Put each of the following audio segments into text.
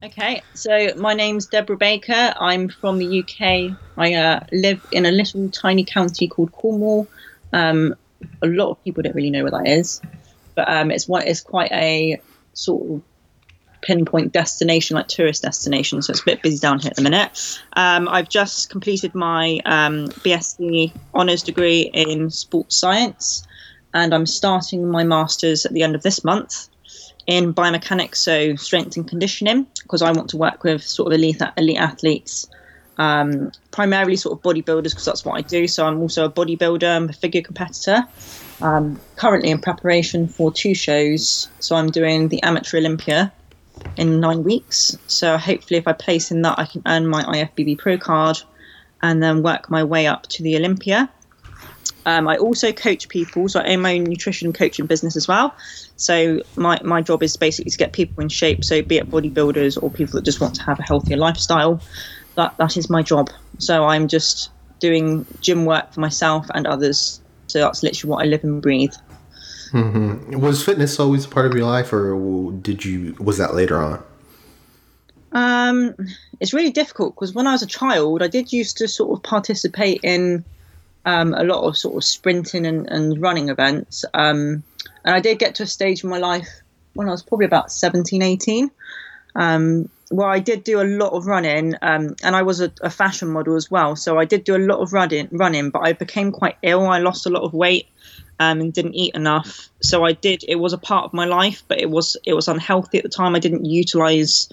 Okay, so my name's Deborah Baker. I'm from the UK. I uh, live in a little tiny county called Cornwall. Um, a lot of people don't really know where that is, but um, it's. It's quite a sort of pinpoint destination, like tourist destination. So it's a bit busy down here at the minute. Um, I've just completed my um, BSc honours degree in sports science, and I'm starting my masters at the end of this month in biomechanics, so strength and conditioning, because I want to work with sort of elite elite athletes, um, primarily sort of bodybuilders, because that's what I do. So I'm also a bodybuilder, I'm a figure competitor. Um, currently in preparation for two shows, so I'm doing the Amateur Olympia in nine weeks. So hopefully, if I place in that, I can earn my IFBB Pro card, and then work my way up to the Olympia. Um, I also coach people, so I own my own nutrition coaching business as well. So my, my job is basically to get people in shape. So be it bodybuilders or people that just want to have a healthier lifestyle, that that is my job. So I'm just doing gym work for myself and others. So that's literally what I live and breathe. Mm-hmm. Was fitness always a part of your life, or did you was that later on? Um, it's really difficult because when I was a child, I did used to sort of participate in um, a lot of sort of sprinting and, and running events. Um, and I did get to a stage in my life when I was probably about 17, 18, um, where I did do a lot of running. Um, and I was a, a, fashion model as well. So I did do a lot of running, running, but I became quite ill. I lost a lot of weight. Um, and didn't eat enough, so I did. It was a part of my life, but it was it was unhealthy at the time. I didn't utilize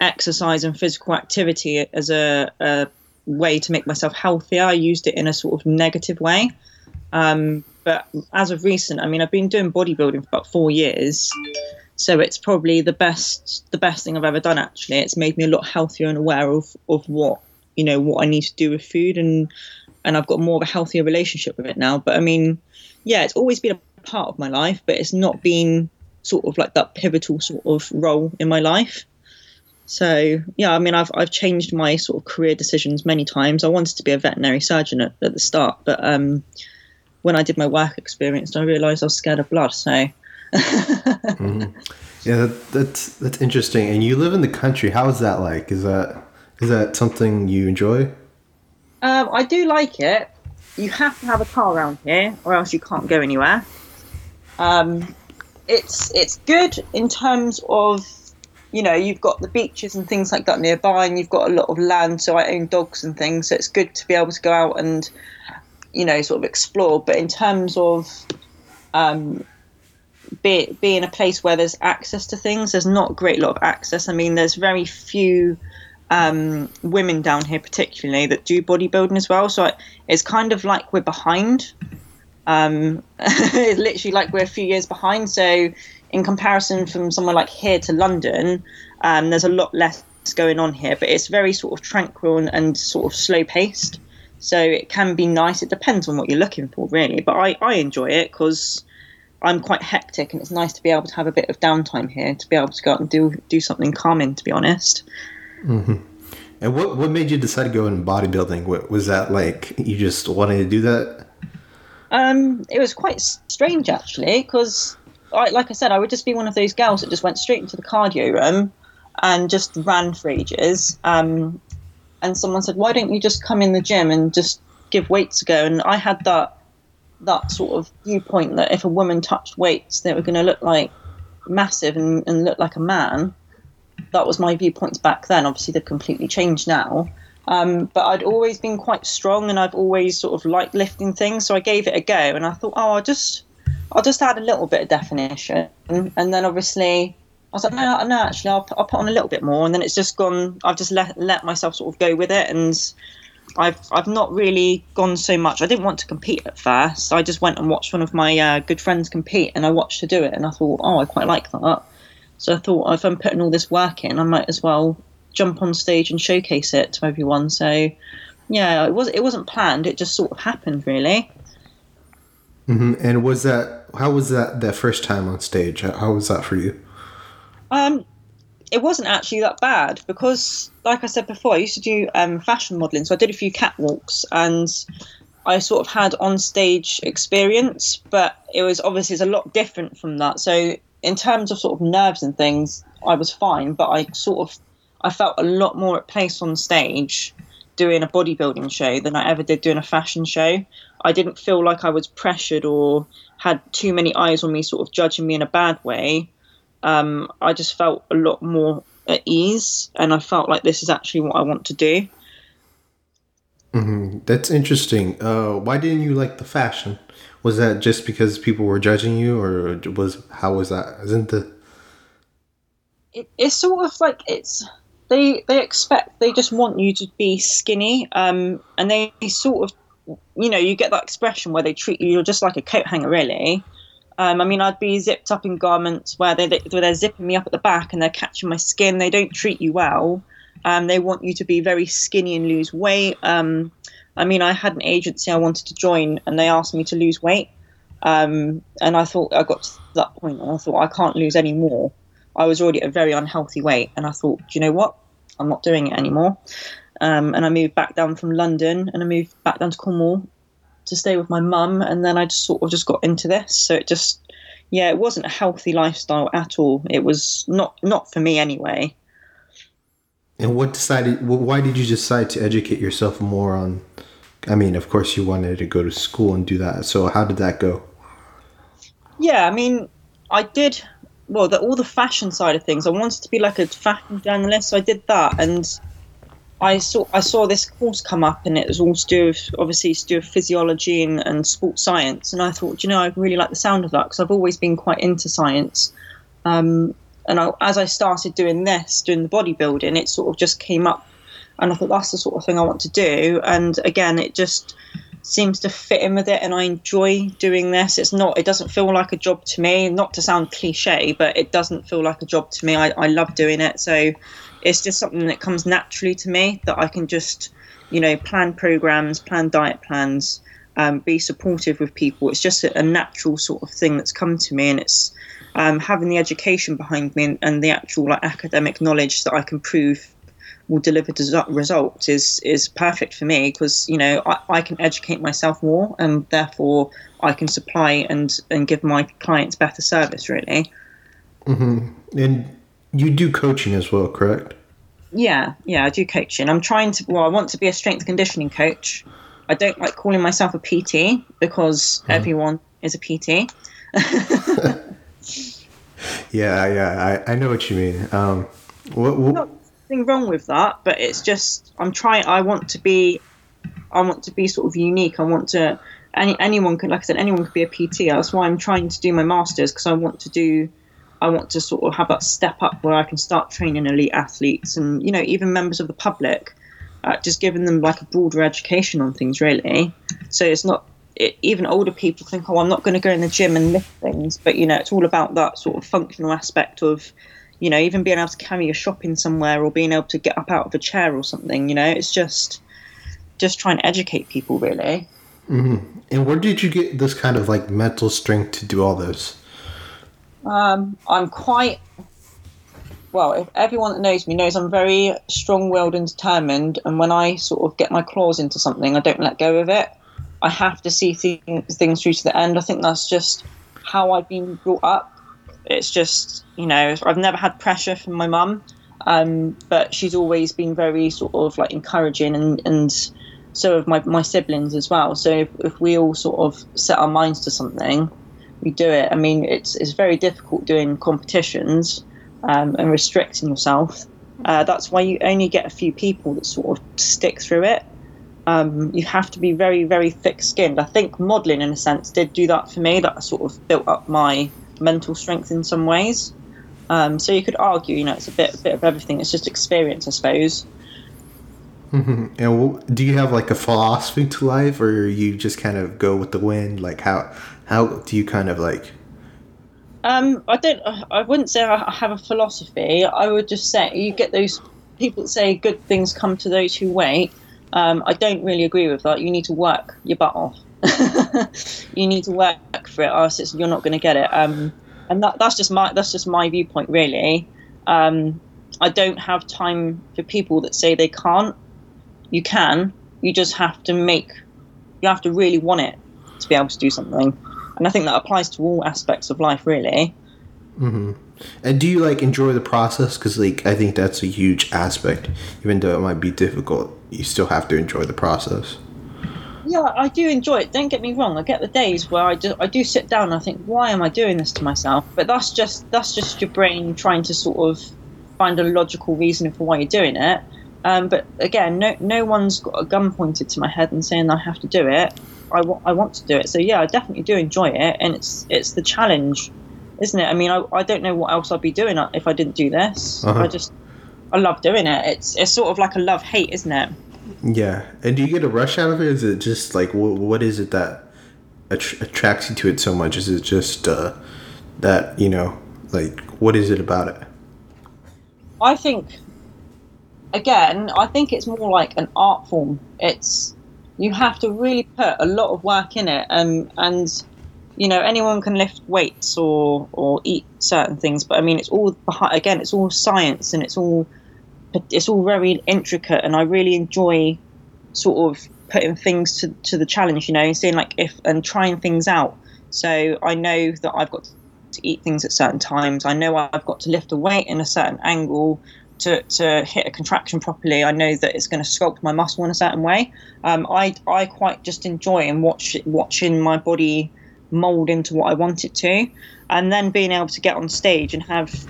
exercise and physical activity as a, a way to make myself healthier. I used it in a sort of negative way. Um, but as of recent, I mean, I've been doing bodybuilding for about four years, so it's probably the best the best thing I've ever done. Actually, it's made me a lot healthier and aware of of what you know what I need to do with food, and and I've got more of a healthier relationship with it now. But I mean, yeah, it's always been a part of my life, but it's not been sort of like that pivotal sort of role in my life. So yeah, I mean, I've I've changed my sort of career decisions many times. I wanted to be a veterinary surgeon at, at the start, but um, when I did my work experience, I realised I was scared of blood. So mm-hmm. yeah, that, that's that's interesting. And you live in the country. How is that like? Is that is that something you enjoy? Um, I do like it. You have to have a car around here, or else you can't go anywhere. Um, it's it's good in terms of you know, you've got the beaches and things like that nearby, and you've got a lot of land. So I own dogs and things, so it's good to be able to go out and, you know, sort of explore. But in terms of um, be, being a place where there's access to things, there's not a great lot of access. I mean, there's very few um, women down here, particularly, that do bodybuilding as well. So it's kind of like we're behind. Um, it's literally like we're a few years behind. So in comparison from somewhere like here to London, um, there's a lot less going on here, but it's very sort of tranquil and, and sort of slow paced. So it can be nice. It depends on what you're looking for, really. But I, I enjoy it because I'm quite hectic, and it's nice to be able to have a bit of downtime here to be able to go out and do do something calming. To be honest. Mm-hmm. And what what made you decide to go in bodybuilding? What, was that like? You just wanted to do that? Um, it was quite strange actually, because I, like I said, I would just be one of those girls that just went straight into the cardio room and just ran for ages. Um, and someone said, "Why don't you just come in the gym and just give weights a go?" And I had that that sort of viewpoint that if a woman touched weights, they were going to look like massive and, and look like a man. That was my viewpoints back then. Obviously, they've completely changed now. Um, but I'd always been quite strong, and I've always sort of liked lifting things. So I gave it a go, and I thought, oh, I'll just I'll just add a little bit of definition, and then obviously I was like, no, no, actually, I'll, I'll put on a little bit more, and then it's just gone. I've just let let myself sort of go with it, and I've I've not really gone so much. I didn't want to compete at first. I just went and watched one of my uh, good friends compete, and I watched her do it, and I thought, oh, I quite like that. So I thought, if I'm putting all this work in, I might as well jump on stage and showcase it to everyone. So yeah, it was it wasn't planned. It just sort of happened, really. Mm-hmm. And was that how was that that first time on stage? How was that for you? Um, it wasn't actually that bad because, like I said before, I used to do um, fashion modeling, so I did a few catwalks and I sort of had on stage experience, but it was obviously it's a lot different from that. So in terms of sort of nerves and things, I was fine, but I sort of I felt a lot more at place on stage doing a bodybuilding show than I ever did doing a fashion show. I didn't feel like I was pressured or had too many eyes on me, sort of judging me in a bad way. Um, I just felt a lot more at ease, and I felt like this is actually what I want to do. Mm-hmm. That's interesting. Uh, why didn't you like the fashion? Was that just because people were judging you, or was how was that? Isn't the it, it's sort of like it's they they expect they just want you to be skinny, um, and they sort of you know you get that expression where they treat you you're just like a coat hanger really. Um, I mean, I'd be zipped up in garments where they where they're zipping me up at the back and they're catching my skin. They don't treat you well. Um, they want you to be very skinny and lose weight. Um, I mean, I had an agency I wanted to join, and they asked me to lose weight. Um, and I thought I got to that point, and I thought I can't lose any more. I was already at a very unhealthy weight, and I thought, do you know what? I'm not doing it anymore. Um, and I moved back down from London, and I moved back down to Cornwall to stay with my mum, and then I just sort of just got into this. So it just, yeah, it wasn't a healthy lifestyle at all. It was not not for me anyway. And what decided? Why did you decide to educate yourself more on? I mean, of course, you wanted to go to school and do that. So how did that go? Yeah, I mean, I did. Well, the, all the fashion side of things. I wanted to be like a fashion journalist, so I did that, and I saw I saw this course come up, and it was all to do with obviously to do with physiology and, and sports science. And I thought, you know, I really like the sound of that because I've always been quite into science. Um, and I, as I started doing this, doing the bodybuilding, it sort of just came up, and I thought that's the sort of thing I want to do. And again, it just seems to fit in with it, and I enjoy doing this. It's not, it doesn't feel like a job to me. Not to sound cliche, but it doesn't feel like a job to me. I, I love doing it, so it's just something that comes naturally to me that I can just, you know, plan programs, plan diet plans. Um, be supportive with people. It's just a, a natural sort of thing that's come to me, and it's um, having the education behind me and, and, the actual like academic knowledge that I can prove will deliver results is is perfect for me because you know I, I can educate myself more and therefore I can supply and and give my clients better service really. Mm-hmm. And you do coaching as well, correct? Yeah, yeah, I do coaching. I'm trying to. Well, I want to be a strength conditioning coach. I don't like calling myself a PT because mm-hmm. everyone is a PT. yeah, yeah, I, I know what you mean. Um, what, what... Nothing wrong with that, but it's just I'm trying. I want to be, I want to be sort of unique. I want to. Any anyone could, like I said, anyone could be a PT. That's why I'm trying to do my masters because I want to do. I want to sort of have that step up where I can start training elite athletes and you know even members of the public, uh, just giving them like a broader education on things really. So it's not it, even older people think, oh, I'm not going to go in the gym and lift things. But, you know, it's all about that sort of functional aspect of, you know, even being able to carry your shopping somewhere or being able to get up out of a chair or something, you know, it's just, just trying to educate people really. Mm-hmm. And where did you get this kind of like mental strength to do all this? Um, I'm quite, well, if everyone that knows me knows I'm very strong willed and determined. And when I sort of get my claws into something, I don't let go of it. I have to see things, things through to the end. I think that's just how I've been brought up. It's just, you know, I've never had pressure from my mum, um, but she's always been very sort of like encouraging and, and so have my, my siblings as well. So if, if we all sort of set our minds to something, we do it. I mean, it's, it's very difficult doing competitions um, and restricting yourself. Uh, that's why you only get a few people that sort of stick through it um, you have to be very, very thick skinned. I think modelling, in a sense, did do that for me. That sort of built up my mental strength in some ways. Um, so you could argue, you know, it's a bit, a bit of everything. It's just experience, I suppose. Mm-hmm. And do you have like a philosophy to life, or you just kind of go with the wind? Like how how do you kind of like? Um, I don't. I wouldn't say I have a philosophy. I would just say you get those people that say good things come to those who wait. Um, I don't really agree with that. You need to work your butt off. you need to work for it, or else you're not going to get it. Um, and that, that's just my that's just my viewpoint, really. Um, I don't have time for people that say they can't. You can. You just have to make. You have to really want it to be able to do something, and I think that applies to all aspects of life, really. Mm-hmm. And do you like enjoy the process? Because like I think that's a huge aspect. Even though it might be difficult, you still have to enjoy the process. Yeah, I do enjoy it. Don't get me wrong. I get the days where I do, I do sit down and I think, why am I doing this to myself? But that's just that's just your brain trying to sort of find a logical reason for why you're doing it. Um, but again, no no one's got a gun pointed to my head and saying I have to do it. I, w- I want to do it. So yeah, I definitely do enjoy it, and it's it's the challenge, isn't it? I mean, I, I don't know what else I'd be doing if I didn't do this. Uh-huh. I just I love doing it. It's it's sort of like a love hate, isn't it? Yeah. And do you get a rush out of it? Is it just like wh- what is it that att- attracts you to it so much? Is it just uh, that you know, like what is it about it? I think, again, I think it's more like an art form. It's you have to really put a lot of work in it, um, and you know anyone can lift weights or or eat certain things, but I mean it's all behind. Again, it's all science and it's all it's all very intricate, and I really enjoy sort of putting things to to the challenge. You know, and seeing like if and trying things out. So I know that I've got to eat things at certain times. I know I've got to lift a weight in a certain angle to, to hit a contraction properly. I know that it's going to sculpt my muscle in a certain way. Um, I I quite just enjoy and watch watching my body mold into what I want it to, and then being able to get on stage and have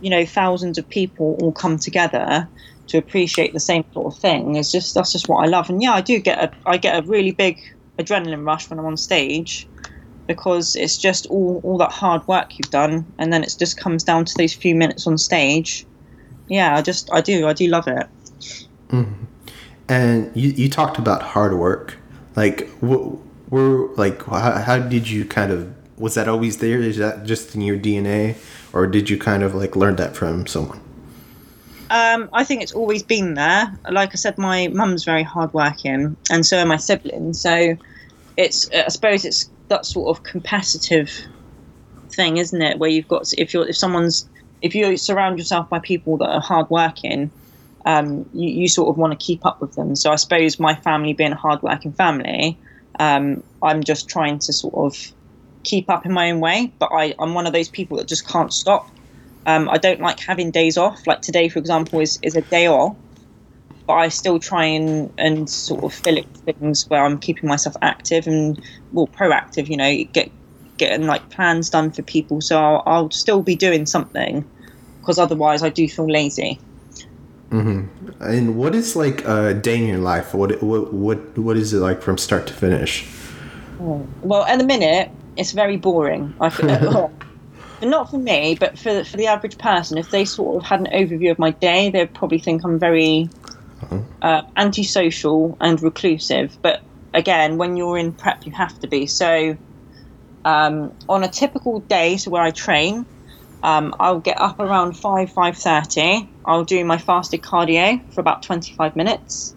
you know thousands of people all come together to appreciate the same sort of thing is just that's just what I love. And yeah, I do get a I get a really big adrenaline rush when I'm on stage because it's just all, all that hard work you've done and then it just comes down to these few minutes on stage yeah i just i do i do love it And you, you talked about hard work. Like, what were like? How, how did you kind of? Was that always there? Is that just in your DNA, or did you kind of like learn that from someone? um, i think it's always been there like i said my mum's very hardworking and so are my siblings so it's i suppose it's that sort of competitive thing isn't it where you've got if you're if someone's if you surround yourself by people that are hardworking um, you, you sort of want to keep up with them. So I suppose my family being a hardworking family, um, I'm just trying to sort of keep up in my own way. But I, I'm one of those people that just can't stop. Um, I don't like having days off. Like today, for example, is, is a day off. But I still try and, and sort of fill it with things where I'm keeping myself active and well proactive. You know, get getting like plans done for people. So I'll, I'll still be doing something because otherwise I do feel lazy. Mm-hmm. And what is like a day in your life? What what what what is it like from start to finish? Oh, well, at the minute, it's very boring. I feel, well, not for me, but for for the average person, if they sort of had an overview of my day, they'd probably think I'm very uh-huh. uh, antisocial and reclusive. But again, when you're in prep, you have to be. So, um, on a typical day, so where I train, um, I'll get up around five five thirty. I'll do my fasted cardio for about twenty five minutes.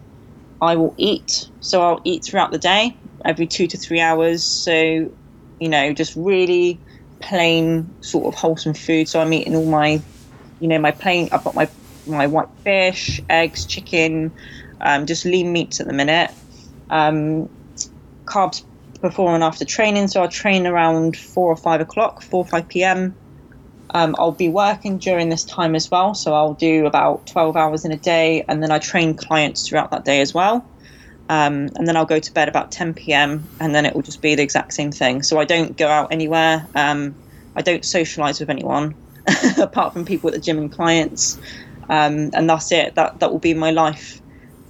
I will eat. So I'll eat throughout the day, every two to three hours. So, you know, just really plain sort of wholesome food. So I'm eating all my, you know, my plain. I've got my my white fish, eggs, chicken, um, just lean meats at the minute. Um, carbs before and after training. So I train around four or five o'clock, four or five p.m. Um, I'll be working during this time as well, so I'll do about 12 hours in a day, and then I train clients throughout that day as well. Um, and then I'll go to bed about 10 p.m., and then it will just be the exact same thing. So I don't go out anywhere. Um, I don't socialize with anyone apart from people at the gym and clients. Um, and that's it. That that will be my life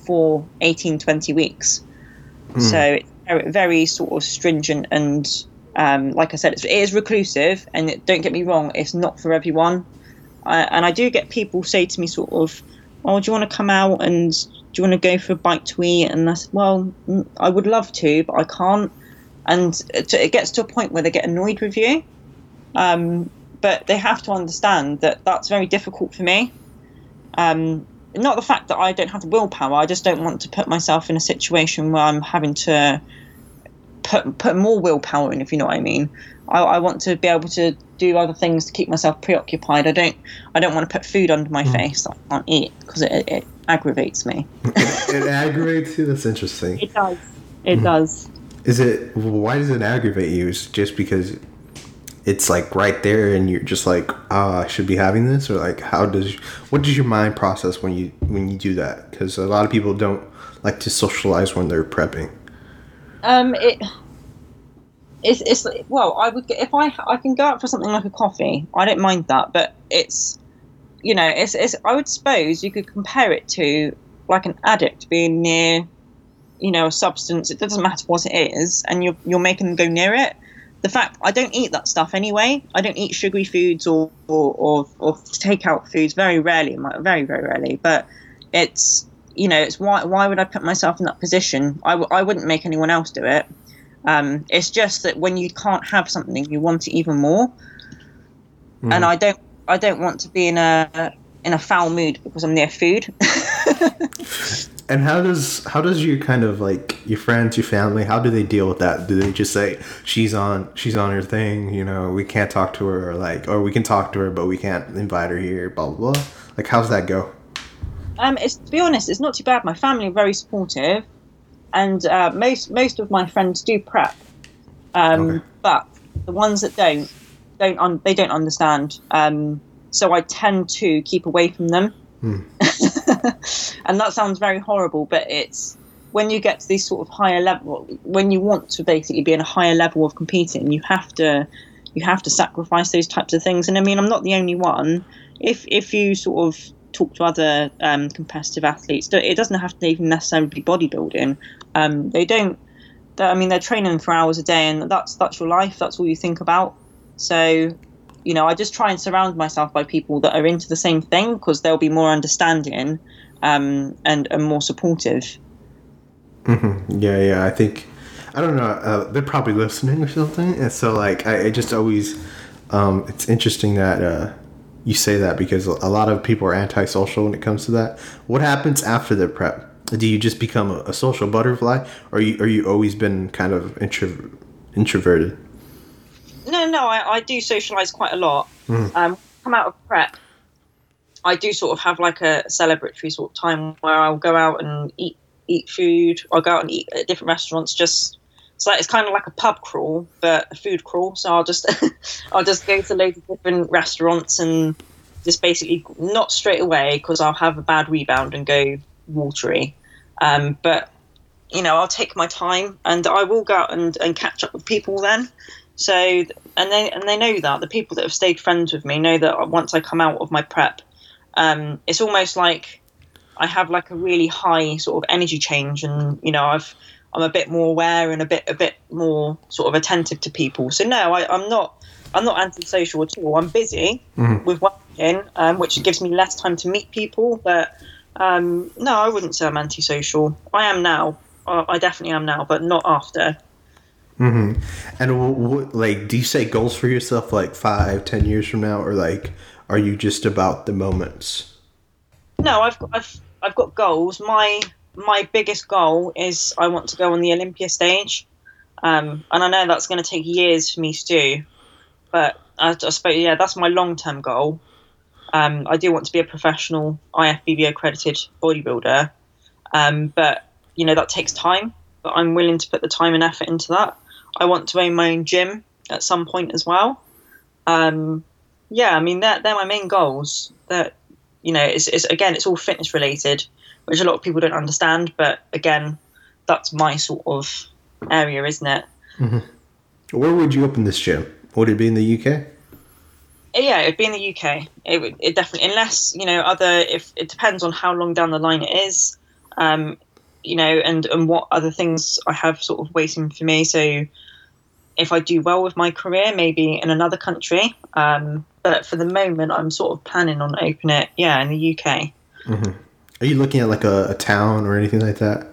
for 18, 20 weeks. So it's very, very sort of stringent and um, like I said, it's, it is reclusive, and it, don't get me wrong, it's not for everyone. I, and I do get people say to me, sort of, "Oh, do you want to come out and do you want to go for a bite to eat?" And I said, "Well, mm, I would love to, but I can't." And it, it gets to a point where they get annoyed with you, um, but they have to understand that that's very difficult for me. Um, not the fact that I don't have the willpower, I just don't want to put myself in a situation where I'm having to put put more willpower in, if you know what I mean. I, I want to be able to do other things to keep myself preoccupied. I don't I don't want to put food under my hmm. face that I can't eat because it, it aggravates me. it aggravates you. That's interesting. It does. It hmm. does. Is it? Why does it aggravate you? Is it just because it it's like right there and you're just like oh i should be having this or like how does what does your mind process when you when you do that because a lot of people don't like to socialize when they're prepping Um, it it's it's well, I would if I I can go out for something like a coffee. I don't mind that, but it's you know it's it's I would suppose you could compare it to like an addict being near you know a substance. It doesn't matter what it is, and you're you're making them go near it. The fact I don't eat that stuff anyway. I don't eat sugary foods or or or, or takeout foods very rarely, very very rarely. But it's you know it's why why would I put myself in that position? I w- I wouldn't make anyone else do it. Um, it's just that when you can't have something, you want it even more. Mm. And I don't, I don't want to be in a in a foul mood because I'm near food. and how does how does your kind of like your friends, your family, how do they deal with that? Do they just say she's on she's on her thing, you know, we can't talk to her, or like, or we can talk to her, but we can't invite her here, blah blah blah. Like, how's that go? Um, it's to be honest, it's not too bad. My family are very supportive and uh, most most of my friends do prep, um, Okay. but the ones that don't don't un- they don't understand. Um, so I tend to keep away from them, Hmm. and that sounds very horrible, but it's when you get to these sort of higher level, when you want to basically be in a higher level of competing, you have to you have to sacrifice those types of things. And I mean, I'm not the only one. If if you sort of talk to other um, competitive athletes, it doesn't have to even necessarily be bodybuilding. Um, they don't. I mean, they're training for hours a day, and that's that's your life. That's all you think about. So, you know, I just try and surround myself by people that are into the same thing because they'll be more understanding um, and and more supportive. hmm Yeah, yeah. I think I don't know. Uh, they're probably listening or something, and so like I, I just always um, it's interesting that uh, you say that because a lot of people are antisocial when it comes to that. What happens after the prep? Do you just become a, a social butterfly, or you, are you always been kind of intro, introverted? No, no, I, I do socialise quite a lot. Mm. Um, come out of prep, I do sort of have like a celebratory sort of time where I'll go out and eat eat food. I'll go out and eat at different restaurants. Just it's like it's kind of like a pub crawl, but a food crawl. So I'll just I'll just go to loads of different restaurants and just basically not straight away because I'll have a bad rebound and go watery. Um, but you know, I'll take my time and I will go out and, and catch up with people then. So and they and they know that the people that have stayed friends with me know that once I come out of my prep, um, it's almost like I have like a really high sort of energy change, and you know I've I'm a bit more aware and a bit a bit more sort of attentive to people. So no, I, I'm not I'm not antisocial at all. I'm busy Mhm. with working, um, which gives me less time to meet people. But um, no, I wouldn't say I'm antisocial. I am now. I I definitely am now, but not after. Hmm And like, do you say goals for yourself like five, ten years from now, or like, are you just about the moments? No, I've got, I've I've got goals. My my biggest goal is I want to go on the Olympia stage, um, and I know that's going to take years for me to do, but I, I suppose yeah, that's my long term goal. Um, I do want to be a professional IFBB accredited bodybuilder, um, but you know that takes time. But I'm willing to put the time and effort into that. I want to own my own gym at some point as well. Um, yeah, I mean they're, they're my main goals. That you know, it's, it's again, it's all fitness related, which a lot of people don't understand. But again, that's my sort of area, isn't it? Where would you open this gym? Would it be in the UK? Yeah, it'd be in the UK. It would it definitely, unless you know, other if it depends on how long down the line it is, um, you know, and and what other things I have sort of waiting for me. So, if I do well with my career, maybe in another country. Um, but for the moment, I'm sort of planning on opening it, yeah, in the UK. Are you looking at like a, a town or anything like that?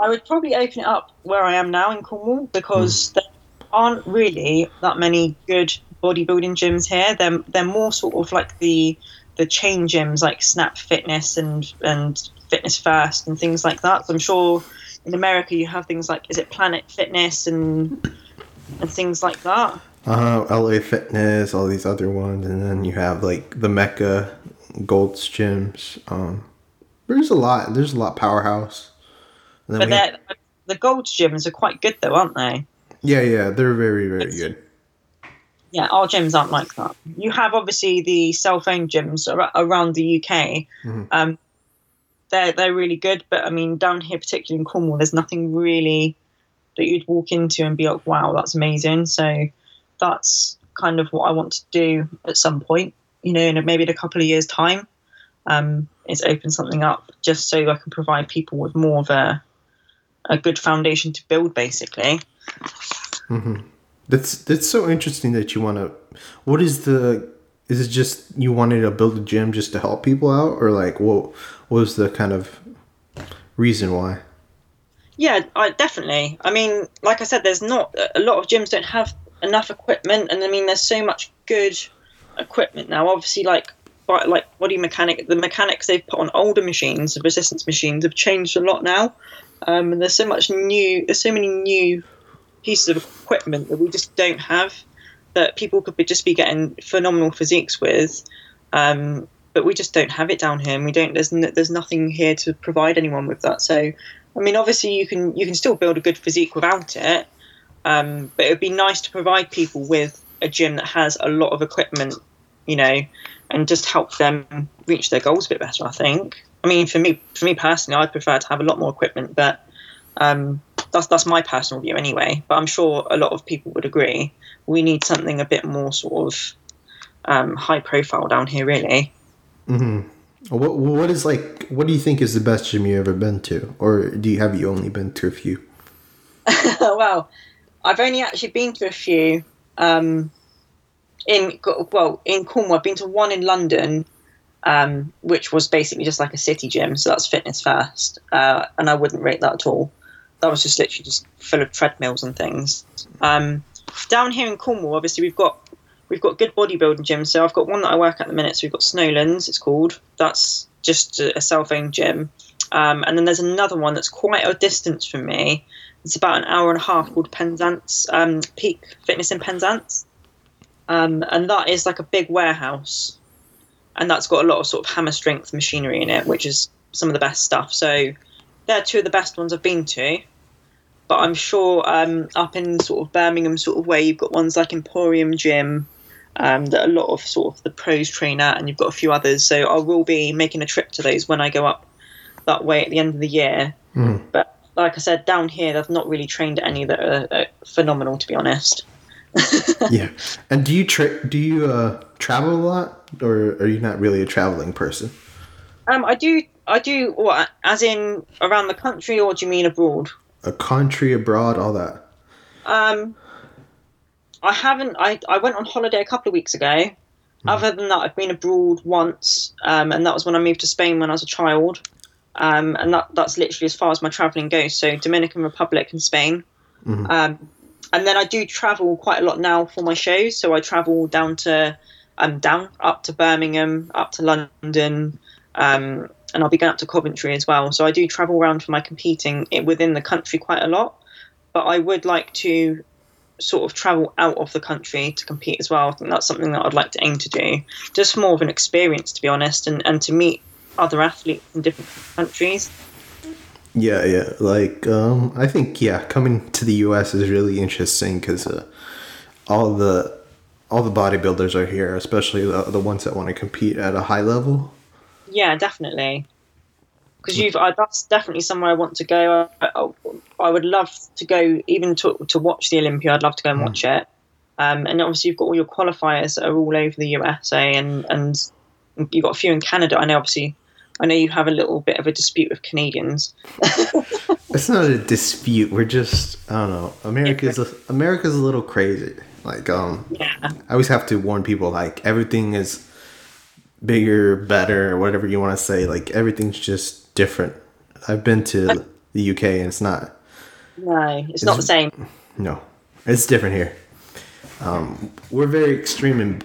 I would probably open it up where I am now in Cornwall because there aren't really that many good bodybuilding gyms here. They're they're more sort of like the the chain gyms like Snap Fitness and and Fitness First and things like that. So I'm sure in America you have things like is it Planet Fitness and and things like that. Uh, LA Fitness, all these other ones, and then you have like the Mecca, Gold's gyms. Um, there's a lot. There's a lot. Powerhouse. And then But have- the Gold's gyms are quite good though, aren't they? yeah, yeah, they're very, very It's- good. Yeah, our gyms aren't like that. You have obviously the self-owned gyms ar- around the UK. Mhm. Um, they're they're really good, but I mean down here, particularly in Cornwall, there's nothing really that you'd walk into and be like, "Wow, that's amazing." So that's kind of what I want to do at some point. You know, in maybe in a couple of years' time, um, is open something up just so I can provide people with more of a a good foundation to build, basically. That's that's so interesting that you want to. What is the? Is it just you wanted to build a gym just to help people out, or like what? What was the kind of reason why? Yeah, I, definitely. I mean, like I said, there's not a lot of gyms don't have enough equipment, and I mean, there's so much good equipment now. Obviously, like like body mechanic, the mechanics they've put on older machines, the resistance machines, have changed a lot now. Um, and there's so much new, there's so many new pieces of equipment that we just don't have that people could be, just be getting phenomenal physiques with. Um, but we just don't have it down here, and we don't. There's there's nothing here to provide anyone with that. So, I mean, obviously you can you can still build a good physique without it, um, but it would be nice to provide people with a gym that has a lot of equipment, you know, and just help them reach their goals a bit better. I think. I mean, for me, for me personally, I'd prefer to have a lot more equipment, but um, that's that's my personal view anyway. But I'm sure a lot of people would agree. We need something a bit more sort of um, high profile down here, really. What what is like? What do you think is the best gym you've ever been to, or do you have you only been to a few? well, I've only actually been to a few. Um, in well, in Cornwall, I've been to one in London, um, which was basically just like a city gym. So that's fitness first, uh, and I wouldn't rate that at all. That was just literally just full of treadmills and things. Um, down here in Cornwall, obviously we've got we've got good bodybuilding gyms. So I've got one that I work at the minute. So we've got Snowlands, it's called. That's just a, self-owned gym. Um, and then there's another one that's quite a distance from me. It's about an hour and a half called Penzance, um, Peak Fitness in Penzance. Um, and that is like a big warehouse. And that's got a lot of sort of hammer strength machinery in it, which is some of the best stuff. So they're two of the best ones I've been to. But I'm sure um, up in sort of Birmingham sort of way, you've got ones like Emporium Gym, um, that a lot of sort of the pros train at, and you've got a few others. So I will be making a trip to those when I go up that way at the end of the year. But like I said, down here, they've not really trained any that are, are phenomenal, to be honest. yeah. And do you tra- do you uh, travel a lot, or are you not really a traveling person? Um, I do, I do. What, as in around the country, or do you mean abroad? A country abroad, all that. Um, I haven't. I, I went on holiday a couple of weeks ago. Other than that, I've been abroad once, um, and that was when I moved to Spain when I was a child. Um, and that, that's literally as far as my travelling goes. So Dominican Republic and Spain. Um, and then I do travel quite a lot now for my shows. So I travel down to, um, down up to Birmingham, up to London, um, and I'll be going up to Coventry as well. So I do travel around for my competing within the country quite a lot. But I would like to sort of travel out of the country to compete as well. I think that's something that I'd like to aim to do. Just more of an experience, to be honest, and, and to meet other athletes in different countries. Yeah, yeah. Like, um, I think yeah, coming to the U.S. is really interesting because uh, all the all the bodybuilders are here, especially the, the ones that want to compete at a high level. Yeah, definitely. Because you've, uh, that's definitely somewhere I want to go. I, I, I would love to go, even to to watch the Olympia. I'd love to go and watch it. Um, and obviously, you've got all your qualifiers that are all over the USA, and and you've got a few in Canada. I know, obviously, I know you have a little bit of a dispute with Canadians. It's not a dispute. We're just I don't know. America's a, America's a little crazy. Like, um, Yeah, I always have to warn people like everything is bigger, better, whatever you want to say. Like everything's just different. I've been to the UK and it's not. no, it's not the same. No, it's different here. Um, we're very extreme in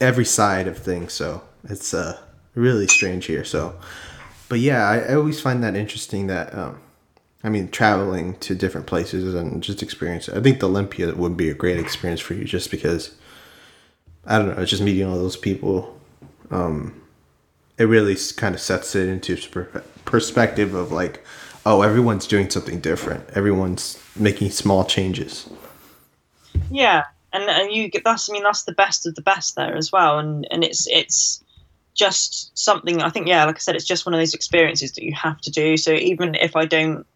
every side of things, so it's uh, really strange here. So, but yeah, I, I always find that interesting. That um, I mean, traveling to different places and just experience. it. I think the Olympia would be a great experience for you, just because. I don't know. It's just meeting all those people. Um, it really kind of sets it into perspective of like, oh, everyone's doing something different. Everyone's making small changes. Yeah, and and you get that's I mean that's the best of the best there as well, and and it's it's just something I think yeah, like I said, it's just one of those experiences that you have to do. So even if I don't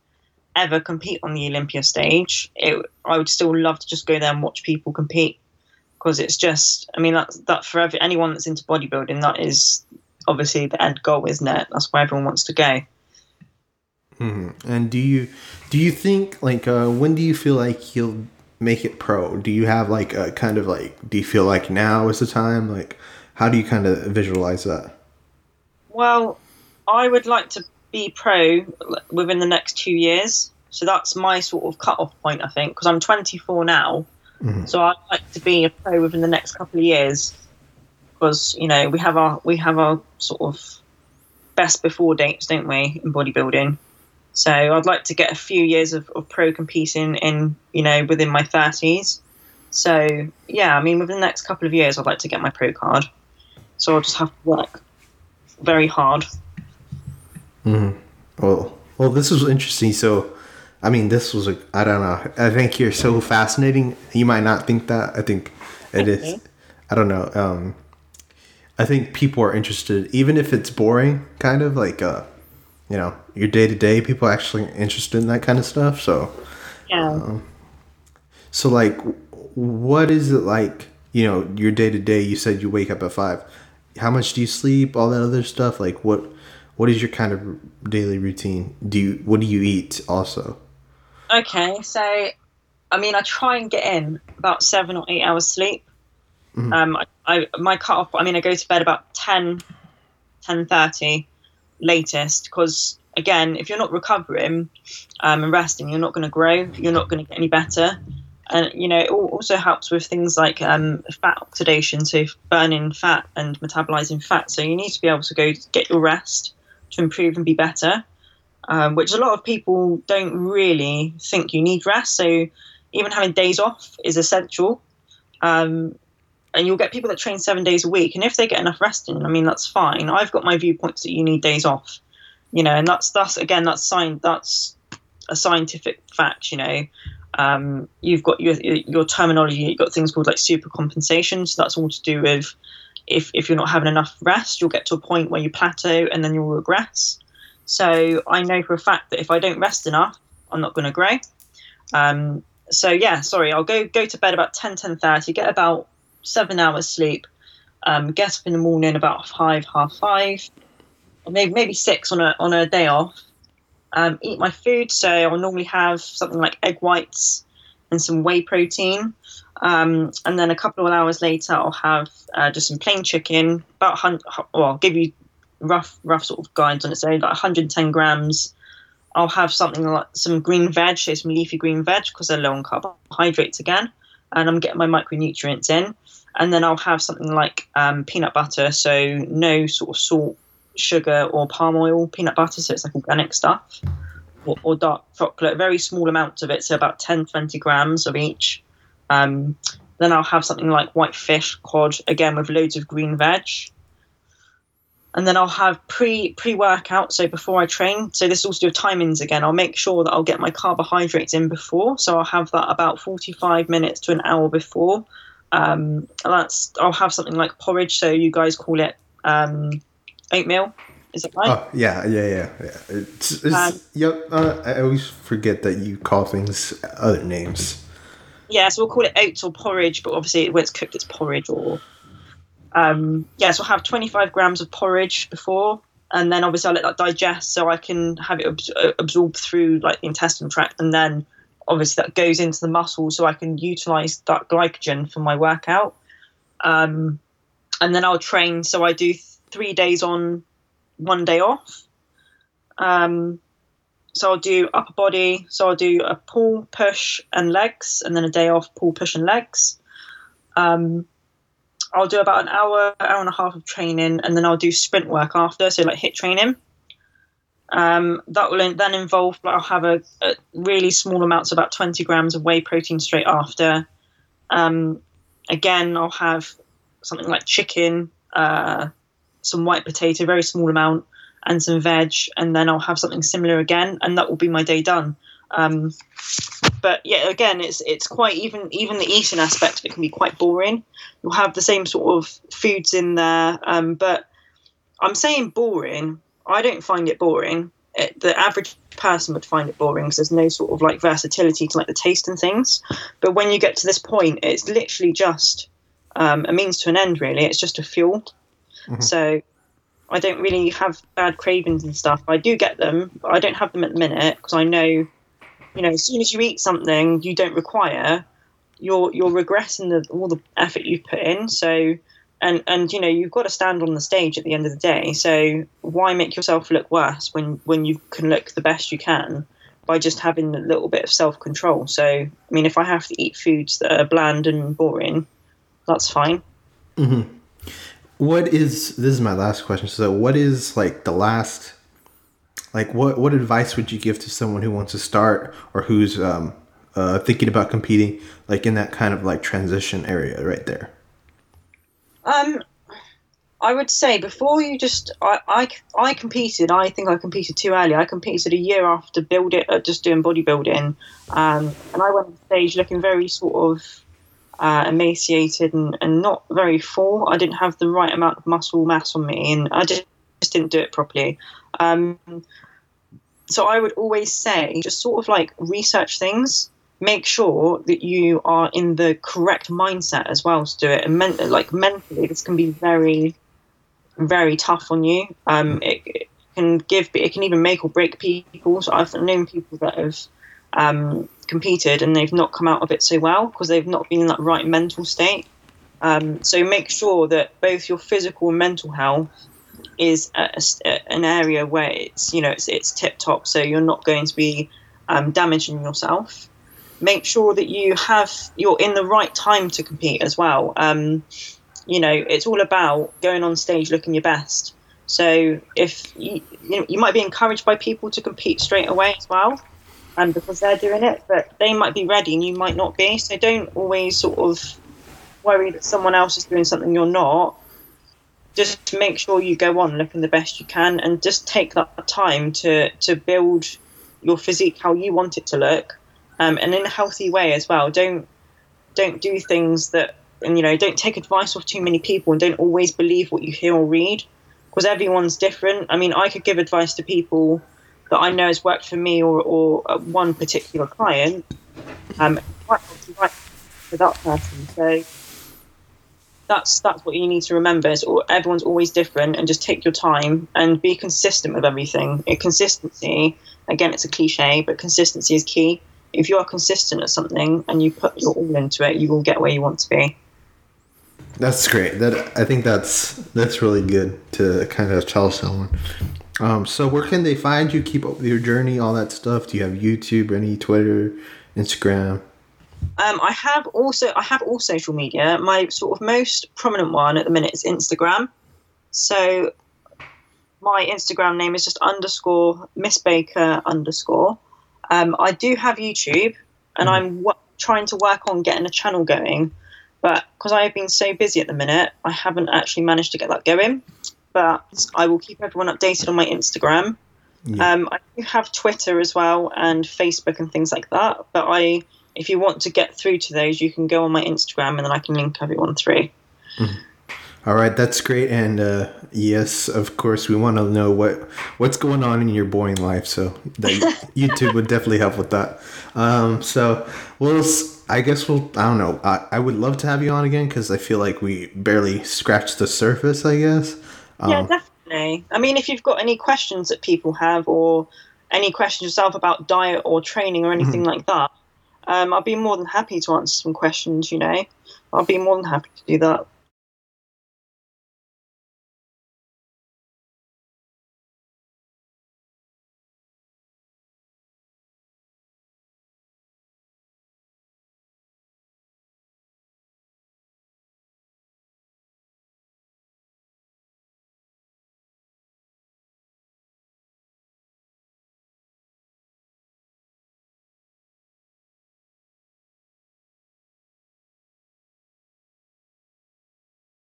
ever compete on the Olympia stage, it, I would still love to just go there and watch people compete because it's just I mean that that for every, anyone that's into bodybuilding, that is obviously the end goal, isn't it? That's where everyone wants to go. Mm-hmm. And do you do you think like uh, when do you feel like you'll make it pro? Do you have like a kind of like do you feel like now is the time? Like how do you kind of visualize that? Well, I would like to be pro within the next two years. So that's my sort of cut off point, I think, because I'm 24 now. Mm-hmm. So I'd like to be a pro within the next couple of years, because you know we have our we have our sort of best before dates, don't we, in bodybuilding? So I'd like to get a few years of, of pro competing in, you know, within my 30s. So yeah, I mean, within the next couple of years, I'd like to get my pro card. So I'll just have to work very hard. Hmm. Well, well, this is interesting. So, I mean, this was a, I don't know. I think you're so fascinating. You might not think that. I think it is. I don't know. Um, I think people are interested, even if it's boring, kind of like, uh, you know your day to day people actually interested in that kind of stuff so yeah um, so like what is it like you know your day to day you said you wake up at five how much do you sleep all that other stuff like what what is your kind of daily routine do you what do you eat also okay so i mean i try and get in about seven or eight hours sleep. Mm-hmm. um I, I my cut off i mean i go to bed about 10 10 30 latest because again if you're not recovering um, and resting you're not going to grow you're not going to get any better. And you know it also helps with things like um, fat oxidation so burning fat and metabolizing fat so you need to be able to go get your rest to improve and be better um, which a lot of people don't really think you need rest so even having days off is essential um, and you'll get people that train seven days a week, and if they get enough rest in, I mean that's fine. I've got my viewpoints that you need days off, you know, and that's that's again that's sign that's a scientific fact, you know. Um, you've got your your terminology. You've got things called like super compensation. So that's all to do with if if you're not having enough rest, you'll get to a point where you plateau and then you'll regress. So I know for a fact that if I don't rest enough, I'm not going to grow. Um, so yeah, sorry, I'll go go to bed about 10, 10 30, get about seven hours sleep, um, get up in the morning about five, half five, or maybe maybe six on a on a day off. Um, eat my food, so I'll normally have something like egg whites and some whey protein. Um, and then a couple of hours later, I'll have uh, just some plain chicken, about 100, well, I'll give you rough rough sort of guides on it. So like 110 grams. I'll have something like some green veg, so some leafy green veg because they're low on carbohydrates again, and I'm getting my micronutrients in and then I'll have something like um, peanut butter, so no sort of salt, sugar, or palm oil peanut butter, so it's like organic stuff, or, or dark chocolate, very small amounts of it, so about 10, 20 grams of each. Um, then I'll have something like white fish, cod, again with loads of green veg. And then I'll have pre pre workout, so before I train. So this also do timings again. I'll make sure that I'll get my carbohydrates in before. So I'll have that about 45 minutes to an hour before um, that's I'll have something like porridge. So you guys call it um, oatmeal. Is it right? Oh yeah, yeah, yeah, yeah. It's, it's um, yep. Uh, I always forget that you call things other names. Yeah, so we'll call it oats or porridge, but obviously when it's cooked, it's porridge or. Um, yeah, so I'll have 25 grams of porridge before, and then obviously I'll let that digest so I can have it absor- absorb through like the intestinal tract, and then obviously that goes into the muscle so I can utilize that glycogen for my workout. Um, and then I'll train. So I do three days on, one day off. Um, so I'll do upper body. So I'll do a pull, push, and legs, and then a day off, pull, push, and legs. Um, I'll do about an hour, hour and a half of training, and then I'll do sprint work after, so like HIIT training. Um, that will then involve, I'll have a, a, really small amounts, about 20 grams of whey protein straight after. Um, again, I'll have something like chicken, uh, some white potato, very small amount, and some veg, and then I'll have something similar again, and that will be my day done. Um, but yeah, again, it's it's quite even even the eating aspect of it can be quite boring. You'll have the same sort of foods in there, um, but I'm saying boring. I don't find it boring. It, the average person would find it boring because there's no sort of like versatility to like the taste and things. But when you get to this point, it's literally just um, a means to an end. Really, it's just a fuel. Mm-hmm. So I don't really have bad cravings and stuff. I do get them, but I don't have them at the minute because I know, you know, as soon as you eat something you don't require, you're you're regressing the, all the effort you've put in. So, and and you know you've got to stand on the stage at the end of the day. So why make yourself look worse when when you can look the best you can by just having a little bit of self control? So I mean, if I have to eat foods that are bland and boring, that's fine. Mm-hmm what is this is my last question so what is like the last like what what advice would you give to someone who wants to start or who's um uh, thinking about competing like in that kind of like transition area right there? Um I would say before you just I, I, I competed I think I competed too early. I competed a year after build it uh, just doing bodybuilding. Um, and I went on stage looking very sort of uh, emaciated and, and not very full. I didn't have the right amount of muscle mass on me, and I just, just didn't do it properly. Um, so I would always say, just sort of like research things. Make sure that you are in the correct mindset as well to do it. And men- like mentally, this can be very, very tough on you. Um, it, it can give, it can even make or break people. So I've known people that have um, competed and they've not come out of it so well because they've not been in that right mental state. Um, so make sure that both your physical and mental health is a, a, an area where it's you know it's, it's tip top. So you're not going to be um, damaging yourself. Make sure that you have you're in the right time to compete as well. Um, you know it's all about going on stage looking your best. So if you, you, know, you might be encouraged by people to compete straight away as well and because they're doing it, but they might be ready and you might not be. So don't always sort of worry that someone else is doing something you're not. Just make sure you go on looking the best you can, and just take that time to to build your physique how you want it to look, um, and in a healthy way as well. Don't don't do things that and you know don't take advice off too many people, and don't always believe what you hear or read, because everyone's different. I mean, I could give advice to people that I know has worked for me or, or uh, one particular client, um, right for that person. So that's that's what you need to remember is everyone's always different and just take your time and be consistent with everything. consistency, again, it's a cliche, but consistency is key. If you are consistent at something and you put your all into it, you will get where you want to be. That's great. That I think that's that's really good to kind of tell someone. Um, so where can they find you? Keep up with your journey, all that stuff. Do you have YouTube, any Twitter, Instagram? Um, I have also I have all social media. My sort of most prominent one at the minute is Instagram. So my Instagram name is just underscore Miss Baker underscore. Um, I do have YouTube, and mm. I'm w- trying to work on getting a channel going, but because I have been so busy at the minute, I haven't actually managed to get that going but I will keep everyone updated on my Instagram. Yeah. Um, I do have Twitter as well and Facebook and things like that. But I, if you want to get through to those, you can go on my Instagram and then I can link everyone through. Mm-hmm. All right, that's great. And uh, yes, of course, we want to know what what's going on in your boring life. So that YouTube would definitely help with that. Um, so we'll. I guess we'll. I don't know. I, I would love to have you on again because I feel like we barely scratched the surface. I guess. Um, yeah, definitely. I mean, if you've got any questions that people have, or any questions yourself about diet or training or anything mm-hmm. like that, um, I'd be more than happy to answer some questions. You know, I'd be more than happy to do that.